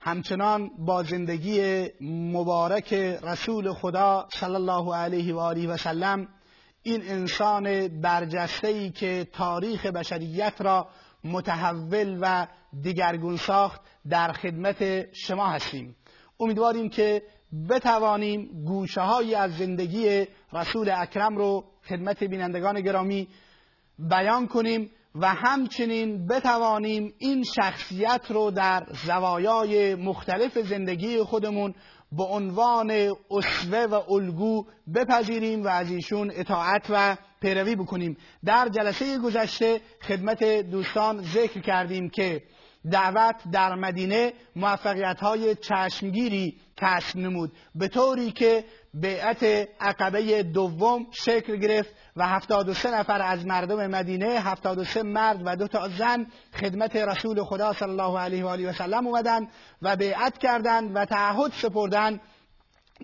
همچنان با زندگی مبارک رسول خدا صلی الله علیه و آله و سلم این انسان برجسته ای که تاریخ بشریت را متحول و دیگرگون ساخت در خدمت شما هستیم. امیدواریم که بتوانیم گوشه هایی از زندگی رسول اکرم رو خدمت بینندگان گرامی بیان کنیم و همچنین بتوانیم این شخصیت رو در زوایای مختلف زندگی خودمون به عنوان اسوه و الگو بپذیریم و از ایشون اطاعت و پیروی بکنیم. در جلسه گذشته خدمت دوستان ذکر کردیم که دعوت در مدینه موفقیت های چشمگیری کسب نمود. به طوری که بیعت عقبه دوم شکل گرفت و 73 نفر از مردم مدینه 73 مرد و دو تا زن خدمت رسول خدا صلی الله علیه و آله و سلم اومدن و بیعت کردند و تعهد سپردند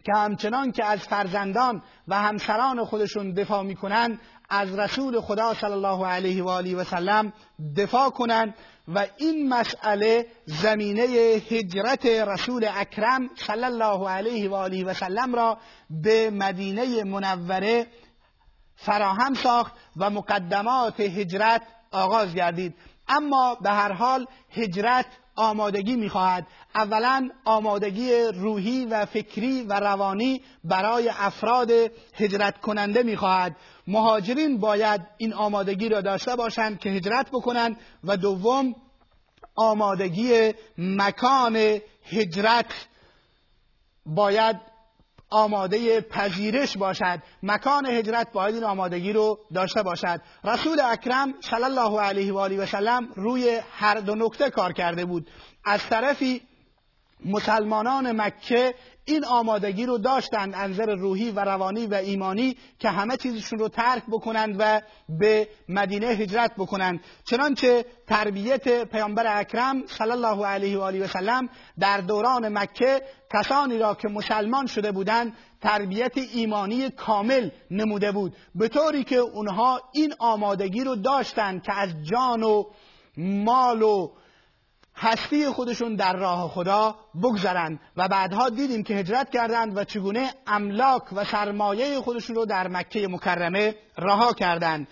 که همچنان که از فرزندان و همسران خودشون دفاع می‌کنن از رسول خدا صلی الله علیه و آله و سلم دفاع کنند و این مسئله زمینه هجرت رسول اکرم صلی الله علیه و آله و سلم را به مدینه منوره فراهم ساخت و مقدمات هجرت آغاز گردید. اما به هر حال هجرت آمادگی می‌خواهد. اولا آمادگی روحی و فکری و روانی برای افراد هجرت کننده می‌خواهد. مهاجرین باید این آمادگی را داشته باشند که هجرت بکنند و دوم آمادگی مکان هجرت باید آماده پذیرش باشد. مکان هجرت باید این آمادگی رو داشته باشد. رسول اکرم صلی الله علیه و آله و سلم روی هر دو نکته کار کرده بود. از طرفی مسلمانان مکه این آمادگی رو داشتند انظر روحی و روانی و ایمانی که همه چیزشون رو ترک بکنند و به مدینه هجرت بکنند. چنانچه تربیت پیامبر اکرم صلی الله علیه و آله و سلم در دوران مکه کسانی را که مسلمان شده بودند تربیت ایمانی کامل نموده بود. به طوری که اونها این آمادگی رو داشتند که از جان و مال و هستی خودشون در راه خدا بگذرند و بعدها دیدیم که هجرت کردند و چگونه املاک و سرمایه خودشون رو در مکه مکرمه رها کردند.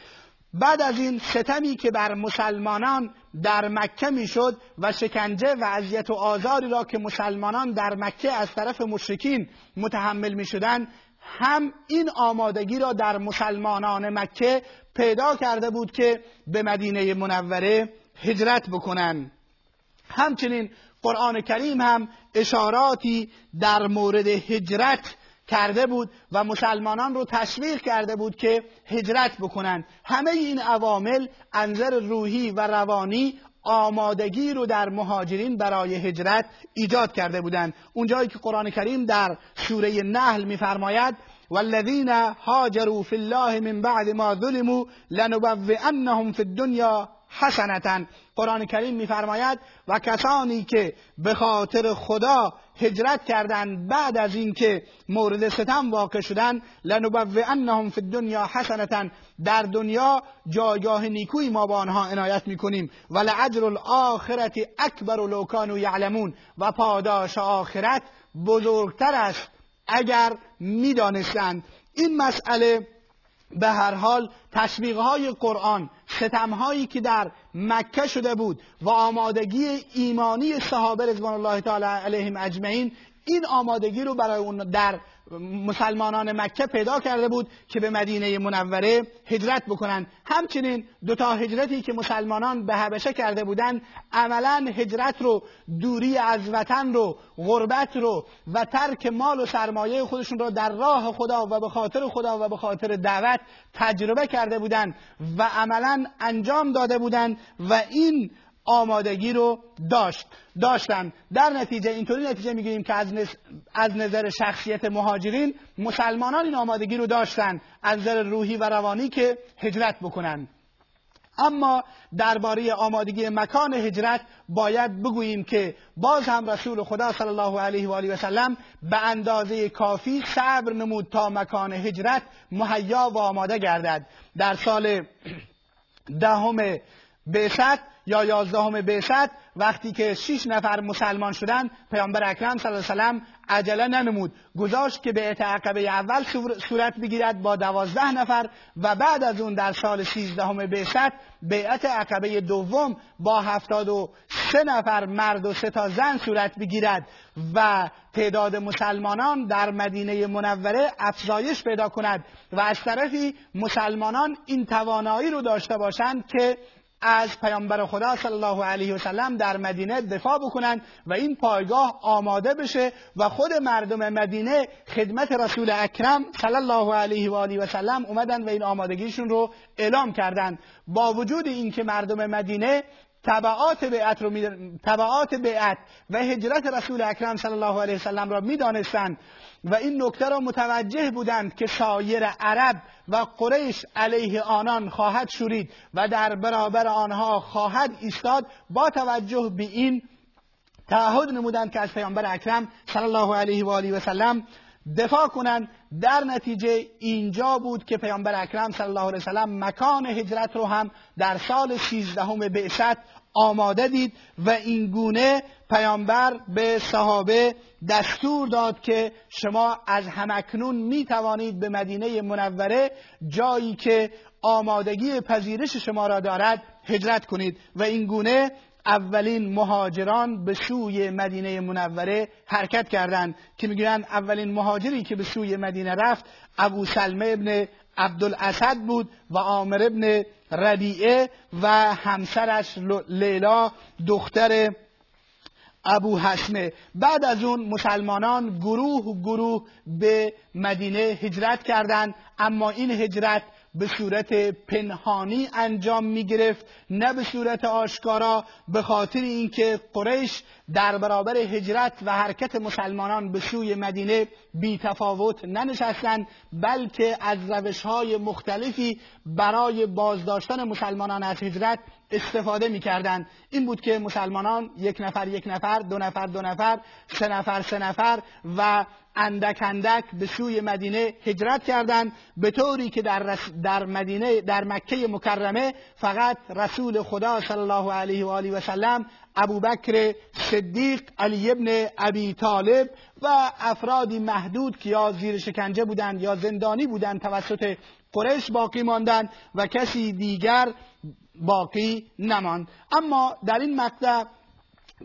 بعد از این ستمی که بر مسلمانان در مکه می‌شد و شکنجه و اذیت و آزاری را که مسلمانان در مکه از طرف مشرکین متحمل می شدن هم این آمادگی را در مسلمانان مکه پیدا کرده بود که به مدینه منوره هجرت بکنند همچنین قرآن کریم هم اشاراتی در مورد هجرت کرده بود و مسلمانان رو تشویق کرده بود که هجرت بکنند. همه این عوامل انظر روحی و روانی آمادگی رو در مهاجرین برای هجرت ایجاد کرده بودند. اونجایی که قرآن کریم در سوره نحل میفرماید والذین هاجروا فی الله من بعد ما ظلموا لنبوئنهم فی الدنیا حسنتا. قرآن کریم میفرماید و کسانی که به خاطر خدا هجرت کردند بعد از اینکه مورد ستم واقع شدند لنبوئنهم فی الدنیا حسنتا. در دنیا جایگاه نیکویی ما با آنها عنایت می‌کنیم. و لعجر الاخرت اکبر لو کانوا یعلمون. و پاداش آخرت بزرگتر است اگر می‌دانستند. این مسئله به هر حال تشویق های قرآن ستم هایی که در مکه شده بود و آمادگی ایمانی صحابه رضوان الله تعالی علیهم اجمعین این آمادگی رو برای اون در مسلمانان مکه پیدا کرده بود که به مدینه منوره هجرت بکنند. همچنین دو تا هجرتی که مسلمانان به حبشه کرده بودند عملا هجرت رو دوری از وطن رو غربت رو و ترک مال و سرمایه خودشون رو در راه خدا و به خاطر خدا و به خاطر دعوت تجربه کرده بودند و عملا انجام داده بودند و این آمادگی رو داشت. داشتن. در نتیجه اینطوری نتیجه می‌گیریم که از, از نظر شخصیت مهاجرین مسلمانان این آمادگی رو داشتن از نظر روحی و روانی که هجرت بکنن. اما درباره آمادگی مکان هجرت باید بگوییم که باز هم رسول خدا صلی الله علیه و آله و سلم به اندازه کافی صبر نمود تا مکان هجرت مهیا و آماده گردد. در سال دهم بعثت یا یازدهم بعثت وقتی که شش نفر مسلمان شدن پیامبر اکرم صلی الله علیه و عجله ننمود. گذاشت که بیعت عقبه اول صورت بگیرد با دوازده نفر و بعد از اون در سال سیزدهم بعثت بیعت عقبه دوم با هفتاد و سه نفر مرد و سه تا زن صورت بگیرد و تعداد مسلمانان در مدینه منوره افزایش پیدا کند و از طرفی مسلمانان این توانایی رو داشته باشند که از پیامبر خدا صلی الله علیه و سلم در مدینه دفاع بکنند و این پایگاه آماده بشه و خود مردم مدینه خدمت رسول اکرم صلی الله علیه و آله و سلم اومدن و این آمادگیشون رو اعلام کردند با وجود اینکه مردم مدینه تبعات بیعت رو تبعات بیعت و هجرت رسول اکرم صلی الله علیه وسلم را می‌دانستند و این نکته را متوجه بودند که سایر عرب و قریش علیه آنان خواهد شورید و در برابر آنها خواهد ایستاد. با توجه به این تعهد نمودند که از پیامبر اکرم صلی الله علیه و آله و سلم دفاع کنند. در نتیجه اینجا بود که پیامبر اکرم صلی الله علیه وسلم مکان هجرت رو هم در سال سیزدهم بعثت آماده دید و این گونه پیامبر به صحابه دستور داد که شما از همکنون می توانید به مدینه منوره جایی که آمادگی پذیرش شما را دارد هجرت کنید. و این گونه اولین مهاجران به سوی مدینه منوره حرکت کردند که می‌گویند اولین مهاجری که به سوی مدینه رفت ابو سلمه ابن عبدالاسد بود و عامر ابن ربیعه و همسرش لیلا دختر ابو حسنه بعد از اون مسلمانان گروه گروه به مدینه هجرت کردند اما این هجرت به صورت پنهانی انجام می گرفت نه به صورت آشکارا به خاطر اینکه قریش در برابر هجرت و حرکت مسلمانان به سوی مدینه بی تفاوت ننشستند بلکه از روش های مختلفی برای بازداشتن مسلمانان از هجرت استفاده می‌کردند این بود که مسلمانان یک نفر یک نفر دو نفر دو نفر سه نفر سه نفر و اندک اندک به سوی مدینه هجرت کردند. به طوری که در, در مدینه در مکه مکرمه فقط رسول خدا صلی الله علیه و آله و سلم ابوبکر صدیق علی ابن ابی طالب و افرادی محدود که یا زیر شکنجه بودند یا زندانی بودند توسط قریش باقی ماندند و کسی دیگر باقی نماند. اما در این مقطع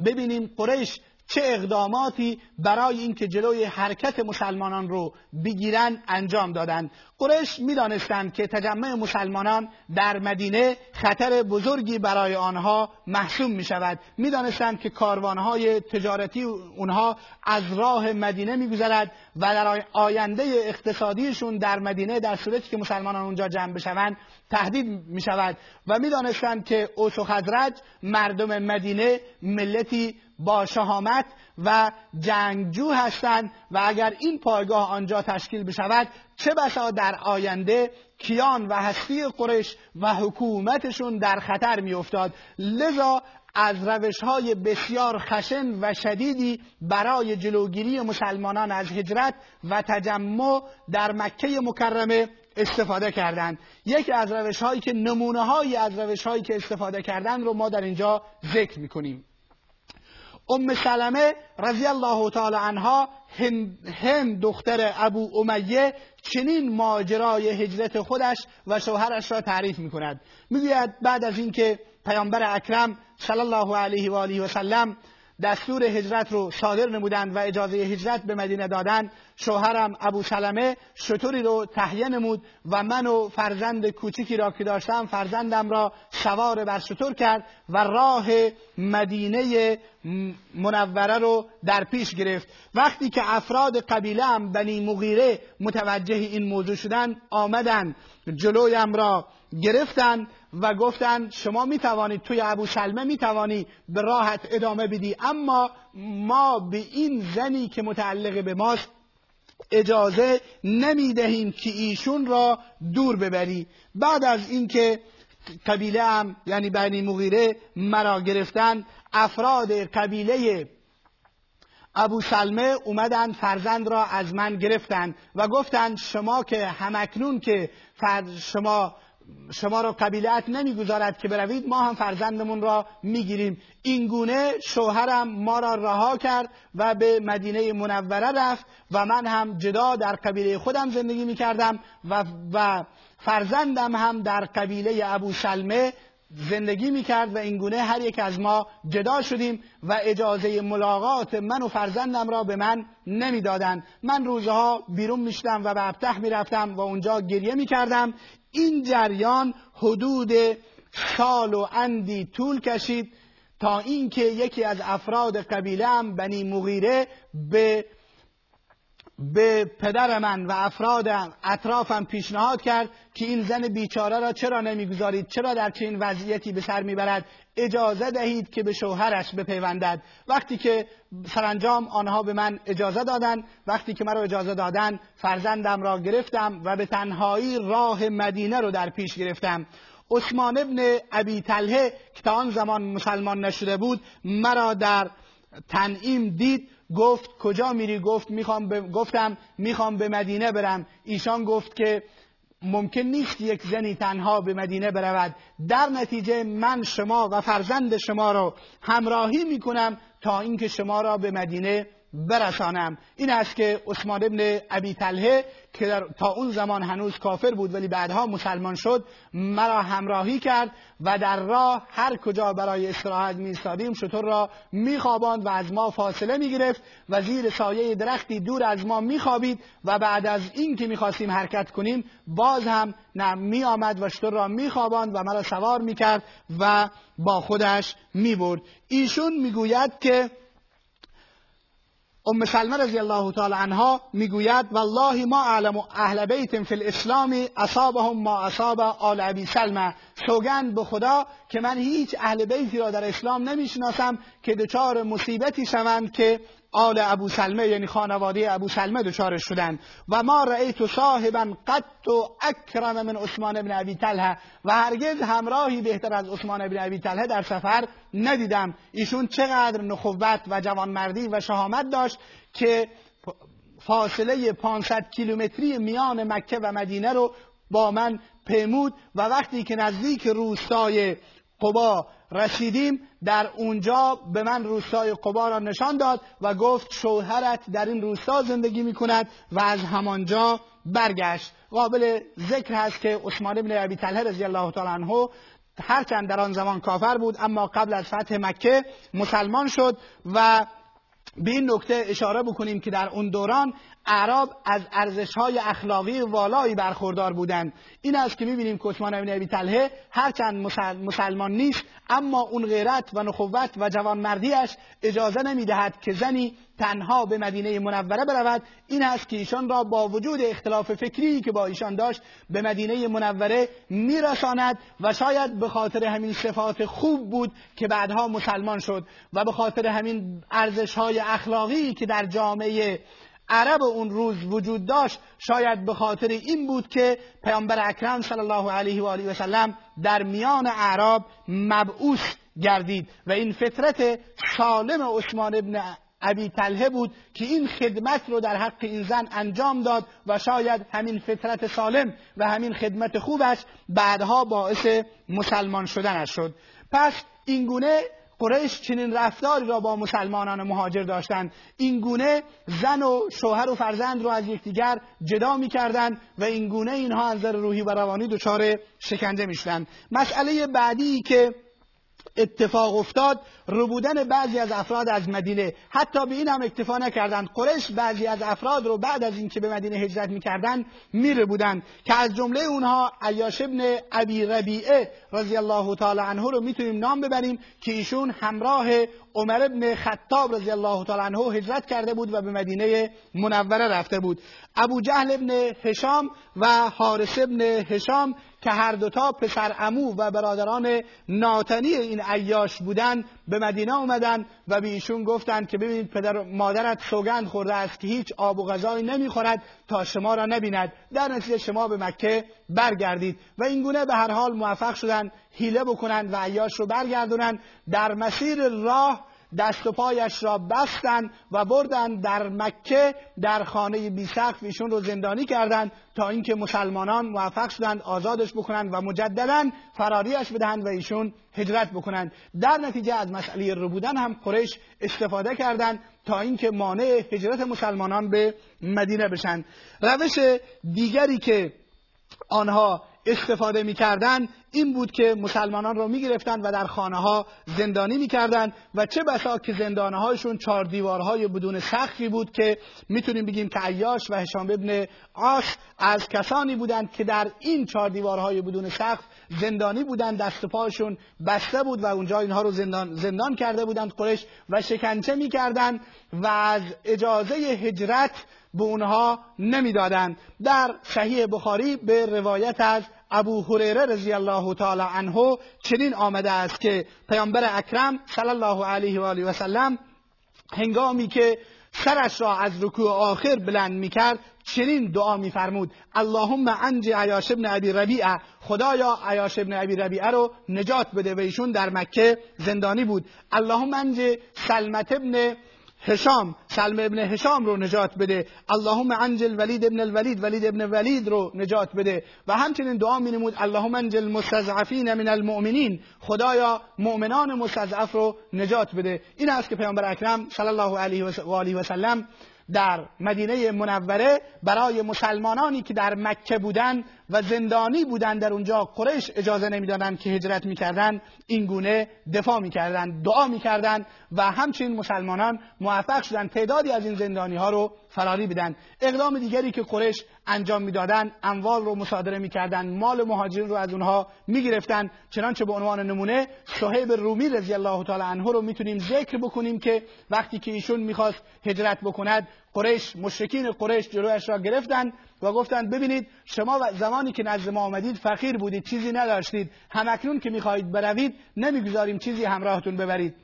ببینیم قریش چه اقداماتی برای اینکه جلوی حرکت مسلمانان رو بگیرن انجام دادند قریش می‌دانستند که تجمع مسلمانان در مدینه خطر بزرگی برای آنها محسوم می شود می‌دانستند که کاروانهای تجارتی اونها از راه مدینه میگذرد و در آینده اقتصادیشون در مدینه در صورتی که مسلمانان اونجا جمع بشوند تهدید می شود و می‌دانستند که اوس و خزرج مردم مدینه ملتی با شهامت و جنگجو هستند و اگر این پایگاه آنجا تشکیل بشود چه بسا در آینده کیان و هستی قرش و حکومتشون در خطر میافتاد. لذا از روش های بسیار خشن و شدیدی برای جلوگیری مسلمانان از هجرت و تجمع در مکه مکرمه استفاده کردند. یکی از روش هایی که نمونه هایی از روش هایی که استفاده کردند رو ما در اینجا ذکر می‌کنیم. ام سلمه رضی الله تعالی عنها هند دختر ابو امیه چنین ماجرای هجرت خودش و شوهرش را تعریف می کند می‌گوید بعد از اینکه پیامبر اکرم صلی الله علیه و آله و سلم دستور هجرت رو صادر نمودند و اجازه هجرت به مدینه دادند شوهرم ابو سلمه شطوری رو تهیه نمود و من و فرزند کوچکی را که داشتم فرزندم را سوار بر شطور کرد و راه مدینه منوره رو در پیش گرفت. وقتی که افراد قبیله هم بنی مغیره متوجه این موضوع شدن آمدن جلویم را گرفتن و گفتن شما می توانید توی ابو سلمه می توانی به راحت ادامه بدی. اما ما به این زنی که متعلق به ماست اجازه نمی دهیم که ایشون را دور ببری. بعد از اینکه قبیله هم یعنی بنی مغیره مرا گرفتن افراد قبیله ابو سلمه اومدن فرزند را از من گرفتند و گفتند شما که همکنون که شما شما را قبیلت نمی‌گذارد که بروید ما هم فرزندمون را می‌گیریم. این گونه شوهرم ما را رها کرد و به مدینه منوره رفت و من هم جدا در قبیله خودم زندگی می‌کردم و, و فرزندم هم در قبیله ابو سلمه زندگی می‌کرد و اینگونه هر یک از ما جدا شدیم و اجازه ملاقات من و فرزندم را به من نمی‌دادند. من روزها بیرون می‌شدم و به ابته می‌رفتم و اونجا گریه می‌کردم. این جریان حدود سال و اندی طول کشید تا اینکه یکی از افراد قبیله هم بنی مغیره به به پدر من و افراد اطرافم پیشنهاد کرد که این زن بیچاره را چرا نمی‌گذارید؟ چرا در چنین وضعیتی به سر می‌برد؟ اجازه دهید که به شوهرش بپیوندد. وقتی که سرانجام آنها به من اجازه دادند وقتی که مرا اجازه دادن فرزندم را گرفتم و به تنهایی راه مدینه رو در پیش گرفتم. عثمان ابن ابی طلحه که تا آن زمان مسلمان نشده بود مرا در تنعیم دید گفت کجا میری؟ گفت می‌خوام گفتم می‌خوام به مدینه برم. ایشان گفت که ممکن نیست یک زنی تنها به مدینه برود. در نتیجه من شما و فرزند شما را همراهی می‌کنم تا اینکه شما را به مدینه برسانم. این است که عثمان ابن ابی طلحه که در تا اون زمان هنوز کافر بود ولی بعدها مسلمان شد مرا همراهی کرد و در راه هر کجا برای استراحت میستادیم شطور را میخواباند و از ما فاصله می‌گرفت و زیر سایه درختی دور از ما میخوابید و بعد از این که می‌خواستیم حرکت کنیم باز هم می آمد و شطور را میخواباند و مرا سوار می‌کرد و با خودش می‌برد. ایشون می‌گوید که ام سلمه رضی الله تعالی عنها می‌گوید والله ما اعلم اهل بیت فی الاسلام اصابهم ما اصاب. آل ابی سلمه سوگند به خدا که من هیچ اهل بیتی را در اسلام نمی‌شناسم که دچار مصیبتی شوند که آل ابو سلمه یعنی خانواده ابو سلمه دچارش شدن. و ما رأیت صاحبا قد اکرم من عثمان ابن ابی طلحه. و هرگز همراهی بهتر از عثمان ابن ابی طلحه در سفر ندیدم. ایشون چقدر نخوت و جوانمردی و شهامت داشت که فاصله 500 کیلومتری میان مکه و مدینه رو با من پیمود. و وقتی که نزدیک روستای قبا رسیدیم در اونجا به من روستای قبا را نشان داد و گفت شوهرت در این روستا زندگی می کند و از همانجا برگشت. قابل ذکر هست که عثمان بن عبی طلحه رضی الله تعالی عنه هرچند در آن زمان کافر بود اما قبل از فتح مکه مسلمان شد و به این نکته اشاره بکنیم که در اون دوران اعراب از ارزش های اخلاقی والایی برخوردار بودند. این است که می‌بینیم که عثمان بن ابی طلحه هرچند مسلمان نیست اما اون غیرت و نخوت و جوانمردیش اجازه نمی‌دهد که زنی تنها به مدینه منوره برود. این است که ایشان را با وجود اختلاف فکری که با ایشان داشت به مدینه منوره میرساند و شاید به خاطر همین صفات خوب بود که بعدها مسلمان شد و به خاطر همین ارزش های اخلاقی که در جامعه عرب اون روز وجود داشت شاید به خاطر این بود که پیامبر اکرم صلی الله علیه و آله و سلم در میان اعراب مبعوث گردید و این فطرت سالم عثمان ابن ابی طلحه بود که این خدمت رو در حق این زن انجام داد و شاید همین فطرت سالم و همین خدمت خوبش بعدها باعث مسلمان شدنش شد. پس اینگونه قریش چنین رفتاری را با مسلمانان مهاجر داشتند این گونه زن و شوهر و فرزند رو از یکدیگر جدا می‌کردند و این گونه اینها از نظر روحی و روانی دچار شکنجه می‌شدند مسئله بعدی که اتفاق افتاد. بودن بعضی از افراد از مدینه. حتی به این هم اکتفا نکردند. قریش بعضی از افراد رو بعد از اینکه به مدینه هجرت می‌کردند میره بودند. که از جمله اونها عیاش ابن ابی ربیعه رضی الله تعالی عنه رو می‌تونیم نام ببریم که ایشون همراه عمر ابن خطاب رضی الله تعالی عنه هجرت کرده بود و به مدینه منوره رفته بود. ابو جهل ابن هشام و حارس ابن هشام که هر دوتا پسر امو و برادران ناتنی این عیاش بودن به مدینه اومدن و به ایشون گفتند که ببینید پدر مادرت سوگند خورده است که هیچ آب و غذایی نمی‌خورد تا شما را نبیند. در نتیجه شما به مکه برگردید و این گونه به هر حال موفق شدن حیله بکنند و عیاش رو برگردونند در مسیر راه دست و پایش را بستند و بردند در مکه در خانه بی سقف ایشون رو زندانی کردند تا اینکه مسلمانان موفق شدند آزادش بکنند و مجددا فراریش بدهند و ایشون هجرت بکنند. در نتیجه از مسئله رو هم قریش استفاده کردند تا اینکه مانع هجرت مسلمانان به مدینه بشن. روش دیگری که آنها استفاده می‌کردند این بود که مسلمانان را می‌گرفتند و در خانه ها زندانی می‌کردند و چه بسا که زندانه هایشون چهار دیوارهای بدون سخفی بود که می‌تونیم بگیم که عیاش و هشام ابن آس از کسانی بودند که در این چهار دیوارهای بدون سقف زندانی بودند دست پاشون بسته بود و اونجا اینها رو زندان, زندان کرده بودند قرش و شکنجه می‌کردند و از اجازه هجرت به اونها نمی‌دادند. در صحیح بخاری به روایت از ابو هریره رضی الله تعالی عنه چنین آمده است که پیامبر اکرم صلی الله علیه و آله و سلم هنگامی که سرش را از رکوع آخر بلند می‌کرد چنین دعا میفرمود. اللهم انج عیاش ابن ابی ربیعه. خدایا عیاش ابن ابی ربیعه رو نجات بده. و ایشون در مکه زندانی بود. اللهم انج سلمت ابن هشام سلم ابن هشام رو نجات بده. اللهم انجل ولید ابن الولید ولید ابن ولید رو نجات بده. و همچنین دعا می نمود اللهم انجل مستضعفین من المؤمنین. خدایا مؤمنان مستضعف رو نجات بده. این است که پیامبر اکرم صلی الله علیه و آله و سلم در مدینه منوره برای مسلمانانی که در مکه بودند و زندانی بودند در اونجا قریش اجازه نمی‌دادند که هجرت می‌کردند این گونه دفاع می‌کردند دعا می‌کردند و همچنین مسلمانان موفق شدند تعدادی از این زندانی ها رو فراری بدن. اقدام دیگری که قریش انجام می‌دادند اموال رو مصادره می‌کردند مال مهاجرین رو از اونها می‌گرفتند چنانچه به عنوان نمونه صهیب رومی رضی الله تعالی عنه رو می‌تونیم ذکر بکنیم که وقتی که ایشون می‌خواست هجرت بکند قریش مشرکین قریش جلویش را گرفتند و گفتند ببینید شما زمانی که نزد ما آمدید فقیر بودید چیزی نداشتید. همکنون که می‌خواهید بروید نمی‌گذاریم چیزی همراهتون ببرید.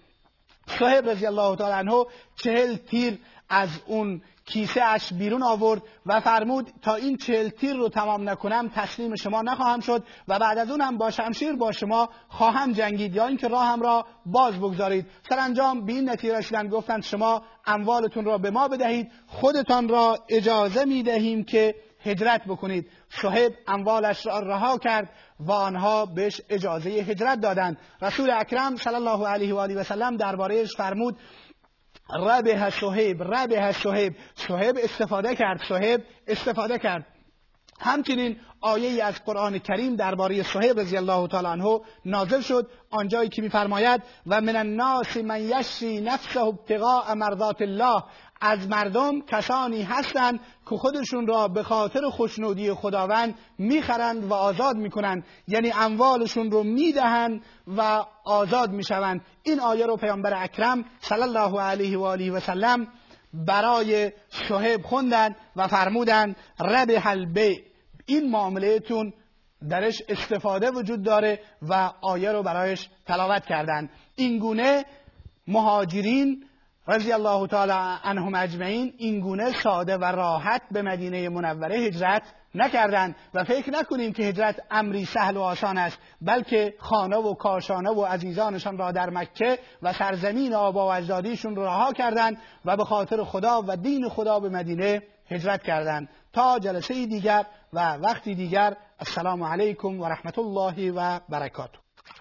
صاحب رضی الله تعالی عنه چهل تیر از اون کیسه اش بیرون آورد و فرمود تا این چهل تیر رو تمام نکنم تسلیم شما نخواهم شد و بعد از اون هم با شمشیر با شما خواهم جنگید یا اینکه راهم را باز بگذارید. سرانجام به این نتیجه رسیدند گفتند شما اموالتون را به ما بدهید خودتان را اجازه می دهیم که هجرت بکنید. شهب اموالش را رها کرد و آنها بهش اجازه هجرت دادند. رسول اکرم صلی الله علیه و آله و سلم دربارهش فرمود ربه صهیب ربه صهیب صهیب استفاده کرد صهیب استفاده کرد. همچنین آیه از قرآن کریم درباره صهیب رضی الله تعالی عنه نازل شد. آنجایی که میفرماید و من الناس من یشری نفسه ابتغاء مرضات الله. از مردم کسانی هستند که خودشون را به خاطر خوشنودی خداوند می‌خرند و آزاد می‌کنند. یعنی اموالشون رو می‌دهند و آزاد می‌شوند. این آیه رو پیامبر اکرم صلی الله علیه و آله و سلم برای شهب خوندن و فرمودند رب البیع. این معاملهتون درش استفاده وجود داره و آیه رو برایش تلاوت کردند این گونه مهاجرین رضی الله تعالی عنهم اجمعین این گونه ساده و راحت به مدینه منوره هجرت نکردند و فکر نکنیم که هجرت امری سهل و آسان است بلکه خانه و کاشانه و عزیزانشان را در مکه و سرزمین آبا و اجدادیشون رها کردند و به خاطر خدا و دین خدا به مدینه هجرت کردند. تا جلسه دیگر و وقتی دیگر السلام علیکم و رحمت الله و برکاته.